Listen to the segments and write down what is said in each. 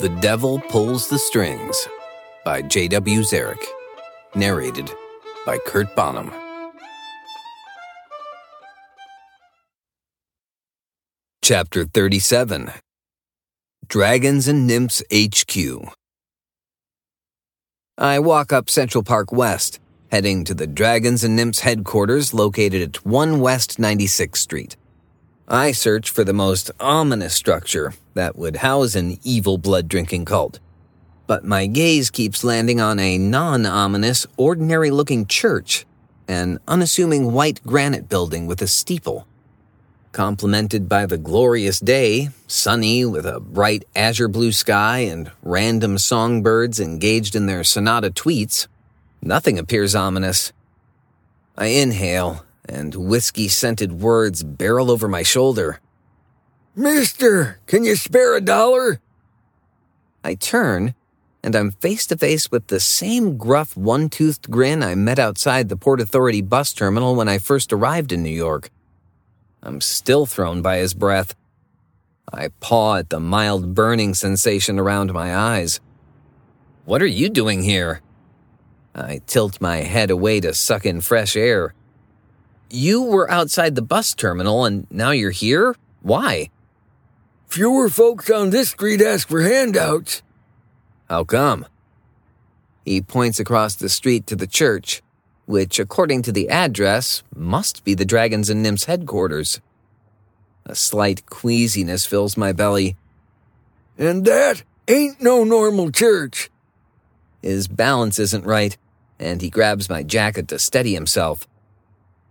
The Devil Pulls the Strings by J.W. Zarek. Narrated by Kurt Bonham. Chapter 37 Dragons and Nymphs HQ. I walk up Central Park West, heading to the Dragons and Nymphs headquarters located at 1 West 96th Street. I search for the most ominous structure that would house an evil blood drinking cult. But my gaze keeps landing on a non ominous, ordinary looking church, an unassuming white granite building with a steeple. Complemented by the glorious day, sunny with a bright azure blue sky and random songbirds engaged in their sonata tweets, nothing appears ominous. I inhale and whiskey scented words barrel over my shoulder. Mister, can you spare a dollar? I turn, and I'm face to face with the same gruff, one toothed grin I met outside the Port Authority bus terminal when I first arrived in New York. I'm still thrown by his breath. I paw at the mild burning sensation around my eyes. What are you doing here? I tilt my head away to suck in fresh air. You were outside the bus terminal and now you're here? Why? Fewer folks on this street ask for handouts. How come? He points across the street to the church, which, according to the address, must be the Dragons and Nymphs headquarters. A slight queasiness fills my belly. And that ain't no normal church. His balance isn't right, and he grabs my jacket to steady himself.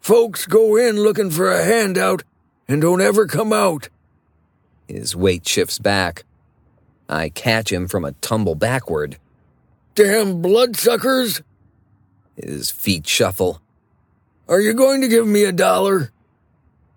Folks go in looking for a handout and don't ever come out. His weight shifts back. I catch him from a tumble backward. Damn bloodsuckers! His feet shuffle. Are you going to give me a dollar?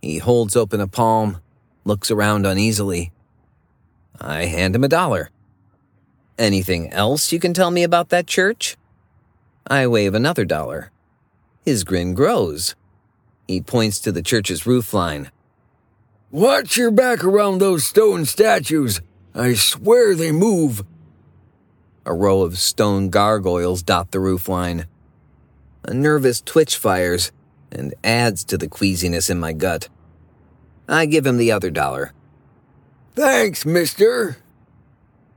He holds open a palm, looks around uneasily. I hand him a dollar. Anything else you can tell me about that church? I wave another dollar. His grin grows. He points to the church's roofline. Watch your back around those stone statues. I swear they move. A row of stone gargoyles dot the roofline. A nervous twitch fires and adds to the queasiness in my gut. I give him the other dollar. Thanks, mister.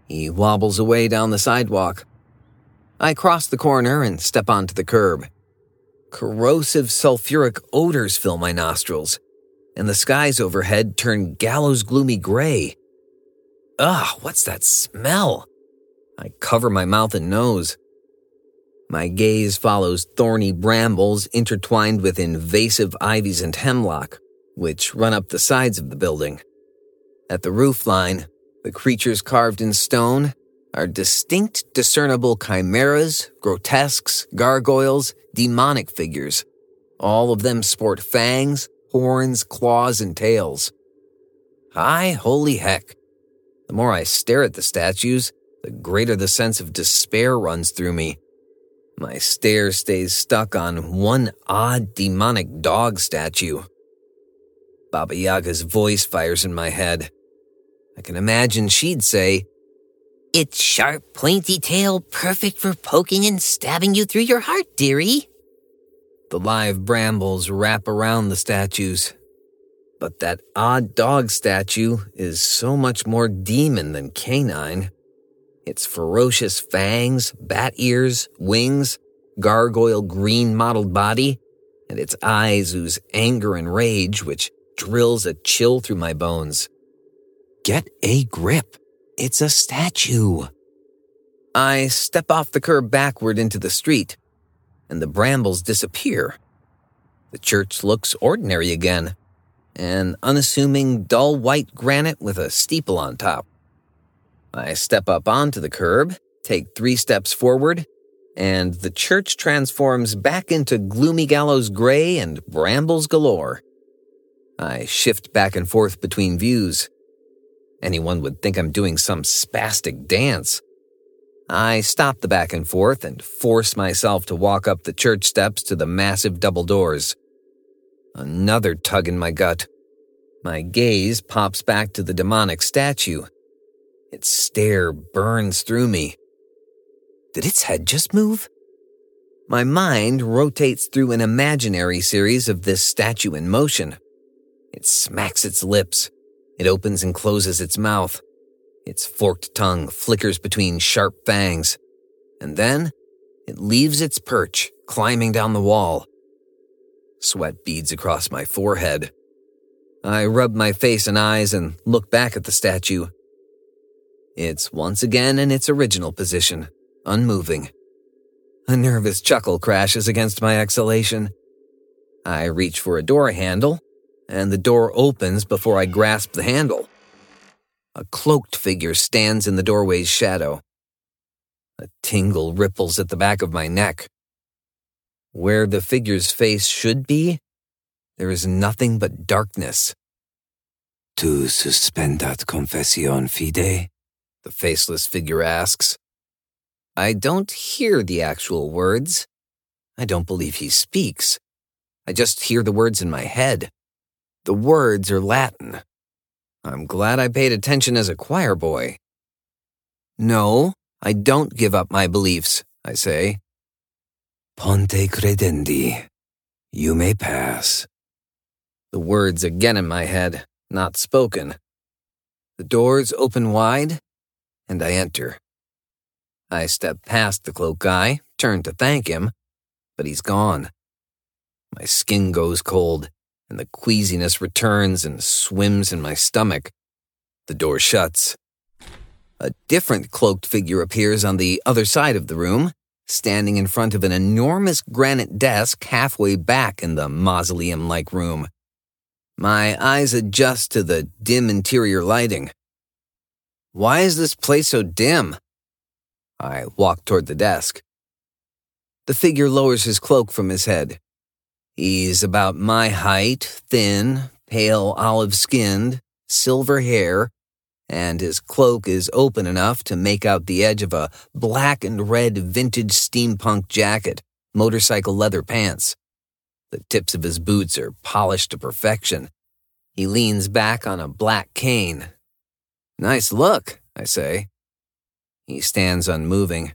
He wobbles away down the sidewalk. I cross the corner and step onto the curb. Corrosive sulfuric odors fill my nostrils, and the skies overhead turn gallows gloomy gray. Ugh, what's that smell? I cover my mouth and nose. My gaze follows thorny brambles intertwined with invasive ivies and hemlock, which run up the sides of the building. At the roof line, the creatures carved in stone are distinct, discernible chimeras, grotesques, gargoyles, demonic figures. All of them sport fangs, horns, claws, and tails. Hi, holy heck. The more I stare at the statues, the greater the sense of despair runs through me. My stare stays stuck on one odd demonic dog statue. Baba Yaga's voice fires in my head. I can imagine she'd say, Its sharp, pointy tail perfect for poking and stabbing you through your heart, dearie. The live brambles wrap around the statues. But that odd dog statue is so much more demon than canine. Its ferocious fangs, bat ears, wings, gargoyle green mottled body, and its eyes ooze anger and rage, which drills a chill through my bones. Get a grip. It's a statue. I step off the curb backward into the street, and the brambles disappear. The church looks ordinary again an unassuming, dull white granite with a steeple on top. I step up onto the curb, take three steps forward, and the church transforms back into gloomy gallows gray and brambles galore. I shift back and forth between views. Anyone would think I'm doing some spastic dance. I stop the back and forth and force myself to walk up the church steps to the massive double doors. Another tug in my gut. My gaze pops back to the demonic statue. Its stare burns through me. Did its head just move? My mind rotates through an imaginary series of this statue in motion. It smacks its lips. It opens and closes its mouth. Its forked tongue flickers between sharp fangs. And then it leaves its perch, climbing down the wall. Sweat beads across my forehead. I rub my face and eyes and look back at the statue. It's once again in its original position, unmoving. A nervous chuckle crashes against my exhalation. I reach for a door handle, and the door opens before I grasp the handle. A cloaked figure stands in the doorway's shadow. A tingle ripples at the back of my neck. Where the figure's face should be, there is nothing but darkness. Tu suspendat confession fide? The faceless figure asks. I don't hear the actual words. I don't believe he speaks. I just hear the words in my head. The words are Latin. I'm glad I paid attention as a choir boy. No, I don't give up my beliefs, I say. Ponte credendi. You may pass. The words again in my head, not spoken. The doors open wide, and I enter. I step past the cloak guy, turn to thank him, but he's gone. My skin goes cold, and the queasiness returns and swims in my stomach. The door shuts. A different cloaked figure appears on the other side of the room, standing in front of an enormous granite desk halfway back in the mausoleum like room. My eyes adjust to the dim interior lighting. Why is this place so dim? I walk toward the desk. The figure lowers his cloak from his head. He's about my height, thin, pale olive skinned, silver hair, and his cloak is open enough to make out the edge of a black and red vintage steampunk jacket, motorcycle leather pants. The tips of his boots are polished to perfection. He leans back on a black cane. Nice look, I say. He stands unmoving.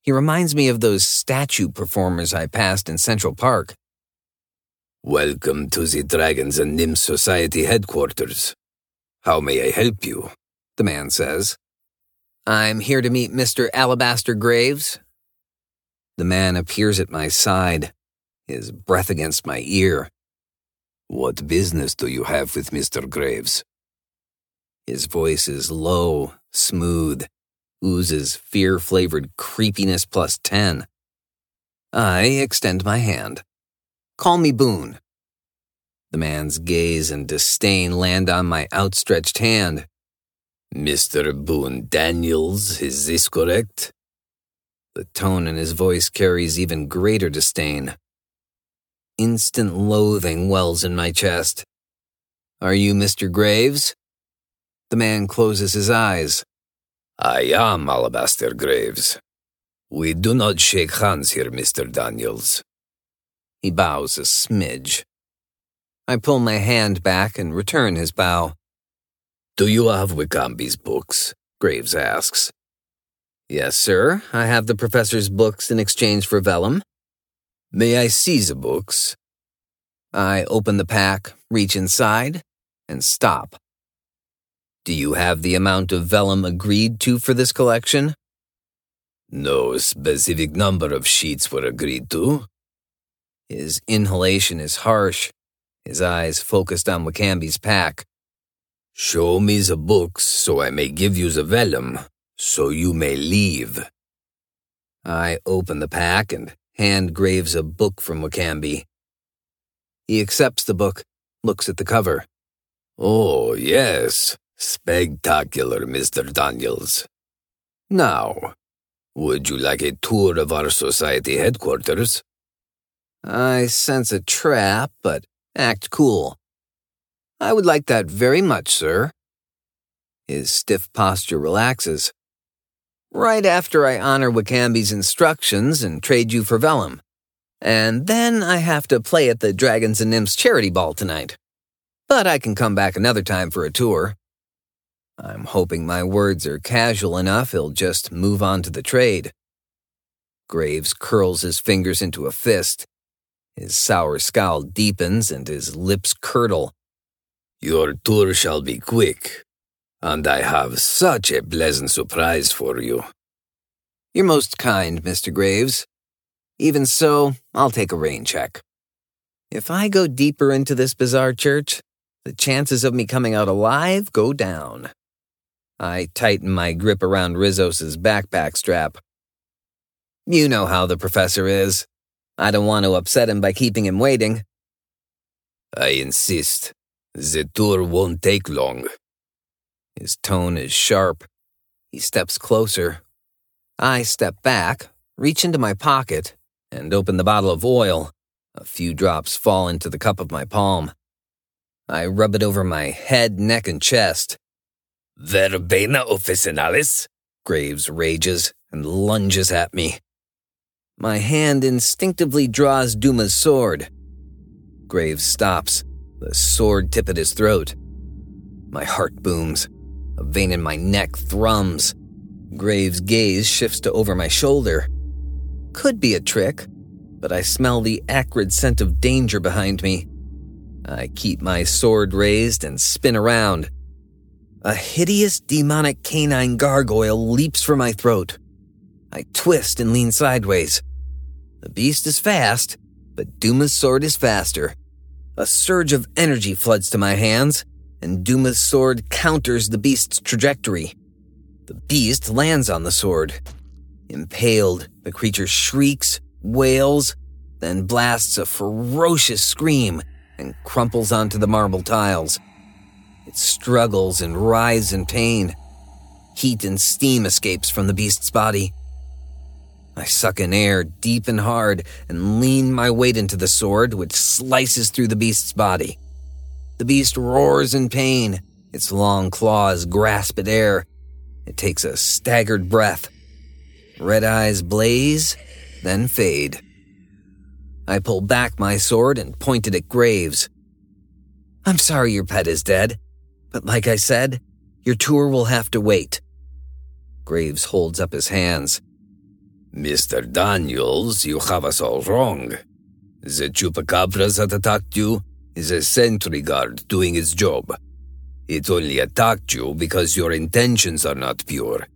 He reminds me of those statue performers I passed in Central Park. Welcome to the Dragons and Nymphs Society headquarters. How may I help you? The man says. I'm here to meet Mr. Alabaster Graves. The man appears at my side, his breath against my ear. What business do you have with Mr. Graves? His voice is low, smooth, oozes fear flavored creepiness plus 10. I extend my hand. Call me Boone. The man's gaze and disdain land on my outstretched hand. Mr. Boone Daniels, is this correct? The tone in his voice carries even greater disdain. Instant loathing wells in my chest. Are you Mr. Graves? The man closes his eyes. I am Alabaster Graves. We do not shake hands here, Mr. Daniels. He bows a smidge. I pull my hand back and return his bow. Do you have Wicambi's books? Graves asks. Yes, sir. I have the professor's books in exchange for vellum. May I see the books? I open the pack, reach inside, and stop. Do you have the amount of vellum agreed to for this collection? No specific number of sheets were agreed to. His inhalation is harsh, his eyes focused on Wakambi's pack. Show me the books so I may give you the vellum, so you may leave. I open the pack and hand Graves a book from Wakambi. He accepts the book, looks at the cover. Oh, yes. Spectacular, Mr. Daniels. Now, would you like a tour of our society headquarters? I sense a trap, but act cool. I would like that very much, sir. His stiff posture relaxes. Right after I honor Wicambi's instructions and trade you for vellum. And then I have to play at the Dragons and Nymphs charity ball tonight. But I can come back another time for a tour. I'm hoping my words are casual enough he'll just move on to the trade. Graves curls his fingers into a fist. His sour scowl deepens and his lips curdle. Your tour shall be quick, and I have such a pleasant surprise for you. You're most kind, Mr. Graves. Even so, I'll take a rain check. If I go deeper into this bizarre church, the chances of me coming out alive go down. I tighten my grip around Rizos's backpack strap. You know how the professor is. I don't want to upset him by keeping him waiting. I insist. The tour won't take long. His tone is sharp. He steps closer. I step back, reach into my pocket, and open the bottle of oil. A few drops fall into the cup of my palm. I rub it over my head, neck, and chest. Verbena officinalis? Graves rages and lunges at me. My hand instinctively draws Duma's sword. Graves stops, the sword tip at his throat. My heart booms. A vein in my neck thrums. Graves' gaze shifts to over my shoulder. Could be a trick, but I smell the acrid scent of danger behind me. I keep my sword raised and spin around. A hideous demonic canine gargoyle leaps for my throat. I twist and lean sideways. The beast is fast, but Duma's sword is faster. A surge of energy floods to my hands, and Duma's sword counters the beast's trajectory. The beast lands on the sword. Impaled, the creature shrieks, wails, then blasts a ferocious scream and crumples onto the marble tiles. It struggles and writhes in pain. Heat and steam escapes from the beast's body. I suck in air deep and hard and lean my weight into the sword, which slices through the beast's body. The beast roars in pain. Its long claws grasp at air. It takes a staggered breath. Red eyes blaze, then fade. I pull back my sword and point it at Graves. I'm sorry your pet is dead, but like I said, your tour will have to wait. Graves holds up his hands. Mr. Daniels, you have us all wrong. The chupacabras that attacked you is a sentry guard doing its job. It only attacked you because your intentions are not pure.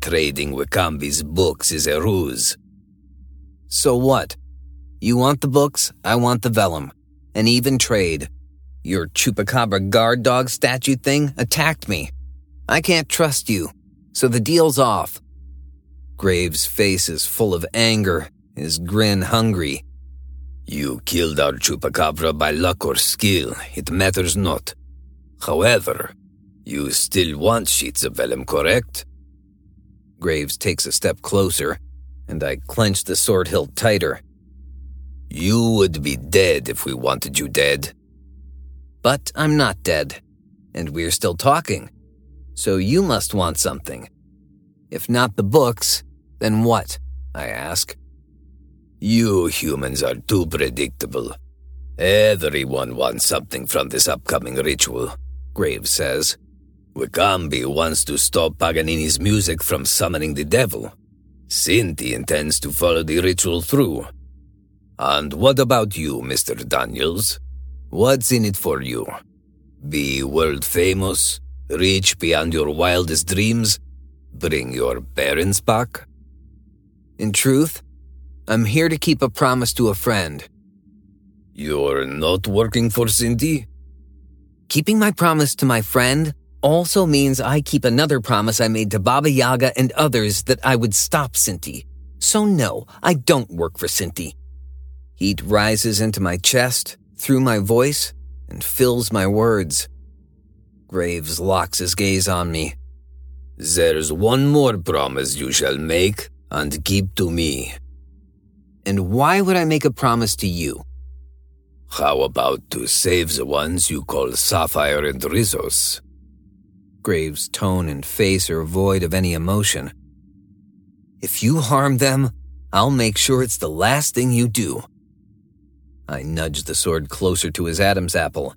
Trading W'Kambi's books is a ruse. So what? You want the books, I want the vellum. An even trade. Your chupacabra guard dog statue thing attacked me. I can't trust you, so the deal's off. Graves' face is full of anger, his grin hungry. You killed our chupacabra by luck or skill, it matters not. However, you still want sheets of vellum, correct? Graves takes a step closer, and I clench the sword hilt tighter. You would be dead if we wanted you dead. But I'm not dead, and we're still talking. So you must want something. If not the books, then what? I ask. You humans are too predictable. Everyone wants something from this upcoming ritual, Graves says. Wakambi wants to stop Paganini's music from summoning the devil. Cinti intends to follow the ritual through. And what about you, Mr. Daniels? What's in it for you? Be world famous? Reach beyond your wildest dreams? Bring your parents back? In truth, I'm here to keep a promise to a friend. You're not working for Cinti? Keeping my promise to my friend also means I keep another promise I made to Baba Yaga and others that I would stop Cinti. So no, I don't work for Cinti. Heat rises into my chest, through my voice, and fills my words. Graves locks his gaze on me. There's one more promise you shall make and keep to me. And why would I make a promise to you? How about to save the ones you call Sapphire and Rizos? Graves' tone and face are void of any emotion. If you harm them, I'll make sure it's the last thing you do. I nudge the sword closer to his Adam's apple.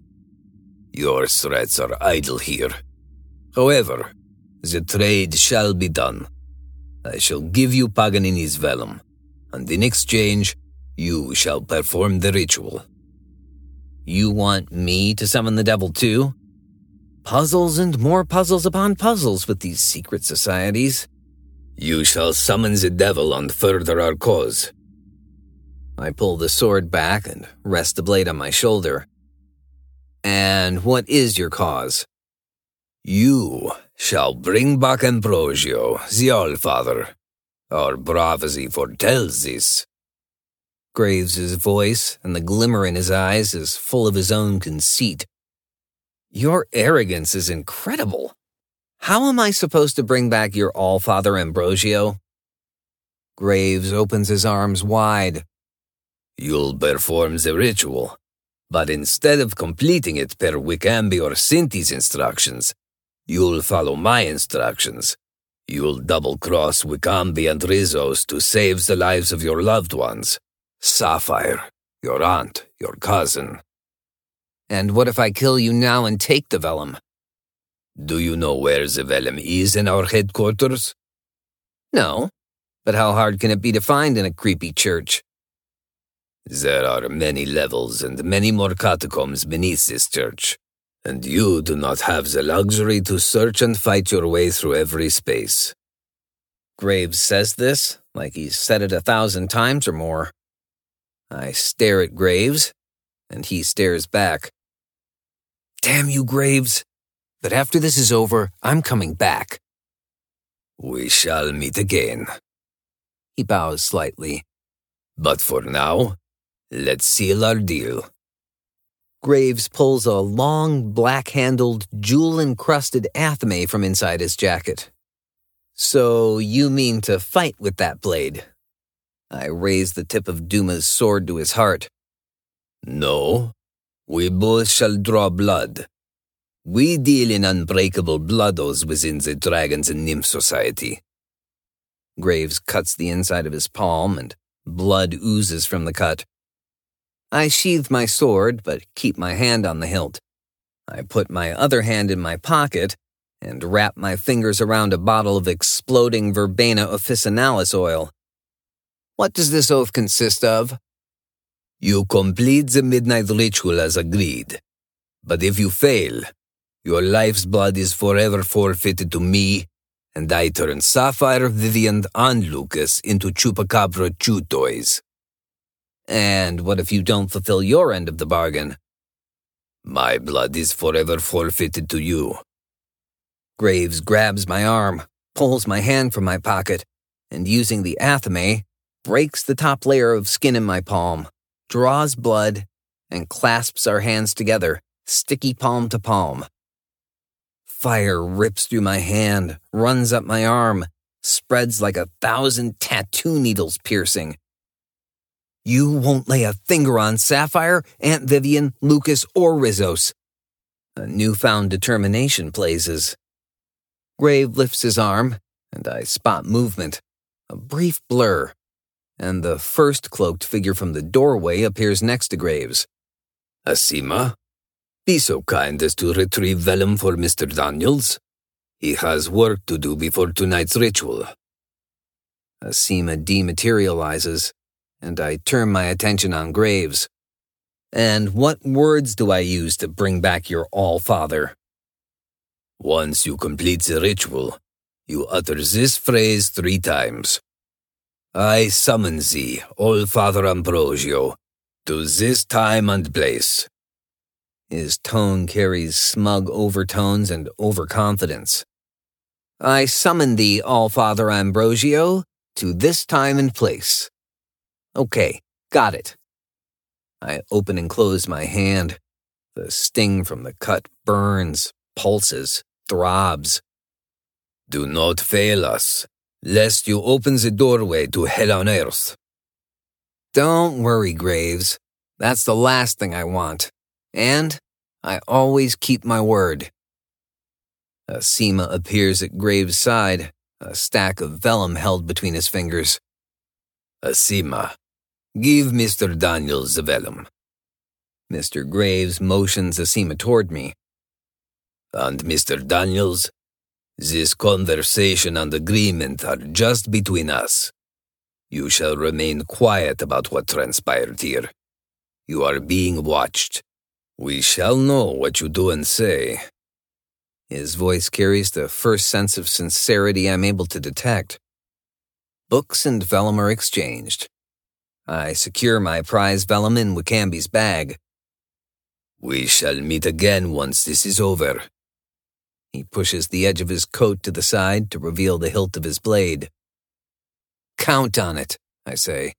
Your threats are idle here. However, the trade shall be done. I shall give you Paganini's vellum, and in exchange, you shall perform the ritual. You want me to summon the devil too? Puzzles and more puzzles upon puzzles with these secret societies. You shall summon the devil and further our cause. I pull the sword back and rest the blade on my shoulder. And what is your cause? You shall bring back Ambrosio, the Allfather. Our prophecy foretells this. Graves' voice and the glimmer in his eyes is full of his own conceit. Your arrogance is incredible. How am I supposed to bring back your Allfather Ambrosio? Graves opens his arms wide. You'll perform the ritual, but instead of completing it per Wicambi or Cinti's instructions, you'll follow my instructions. You'll double cross Wicambi and Rizos to save the lives of your loved ones. Sapphire, your aunt, your cousin. And what if I kill you now and take the vellum? Do you know where the vellum is in our headquarters? No, but how hard can it be to find in a creepy church? There are many levels and many more catacombs beneath this church, and you do not have the luxury to search and fight your way through every space. Graves says this like he's said it a thousand times or more. I stare at Graves, and he stares back. Damn you, Graves. But after this is over, I'm coming back. We shall meet again. He bows slightly. But for now, Let's seal our deal. Graves pulls a long, black handled, jewel encrusted athame from inside his jacket. So you mean to fight with that blade? I raise the tip of Duma's sword to his heart. No, we both shall draw blood. We deal in unbreakable blood oaths within the Dragons and Nymph Society. Graves cuts the inside of his palm, and blood oozes from the cut. I sheathe my sword, but keep my hand on the hilt. I put my other hand in my pocket and wrap my fingers around a bottle of exploding verbena officinalis oil. What does this oath consist of? You complete the midnight ritual as agreed. But if you fail, your life's blood is forever forfeited to me, and I turn Sapphire, Vivian, and Lucas into Chupacabra chew toys. And what if you don't fulfill your end of the bargain? My blood is forever forfeited to you. Graves grabs my arm, pulls my hand from my pocket, and using the athame, breaks the top layer of skin in my palm, draws blood, and clasps our hands together, sticky palm to palm. Fire rips through my hand, runs up my arm, spreads like a thousand tattoo needles piercing, you won't lay a finger on Sapphire, Aunt Vivian, Lucas, or Rizos. A newfound determination blazes. Grave lifts his arm, and I spot movement. A brief blur. And the first cloaked figure from the doorway appears next to Graves. Asima, be so kind as to retrieve vellum for Mr. Daniels. He has work to do before tonight's ritual. Asima dematerializes and I turn my attention on Graves. And what words do I use to bring back your All Father? Once you complete the ritual, you utter this phrase three times. I summon thee, All Father Ambrosio, to this time and place. His tone carries smug overtones and overconfidence. I summon thee, All Father Ambrosio, to this time and place. Okay, got it. I open and close my hand. The sting from the cut burns, pulses, throbs. Do not fail us, lest you open the doorway to hell on earth. Don't worry, Graves. That's the last thing I want. And I always keep my word. A Asima appears at Graves' side, a stack of vellum held between his fingers. Asima, Give Mr. Daniels the vellum. Mr. Graves motions Asima toward me. And Mr. Daniels, This conversation and agreement are just between us. You shall remain quiet about what transpired here. You are being watched. We shall know what you do and say. His voice carries the first sense of sincerity I'm able to detect. Books and vellum are exchanged. I secure my prize vellum in Wicambi's bag. We shall meet again once this is over. He pushes the edge of his coat to the side to reveal the hilt of his blade. Count on it, I say.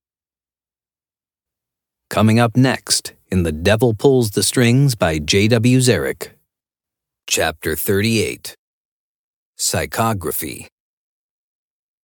Coming up next in The Devil Pulls the Strings by J.W. Zarek. Chapter 38 Psychography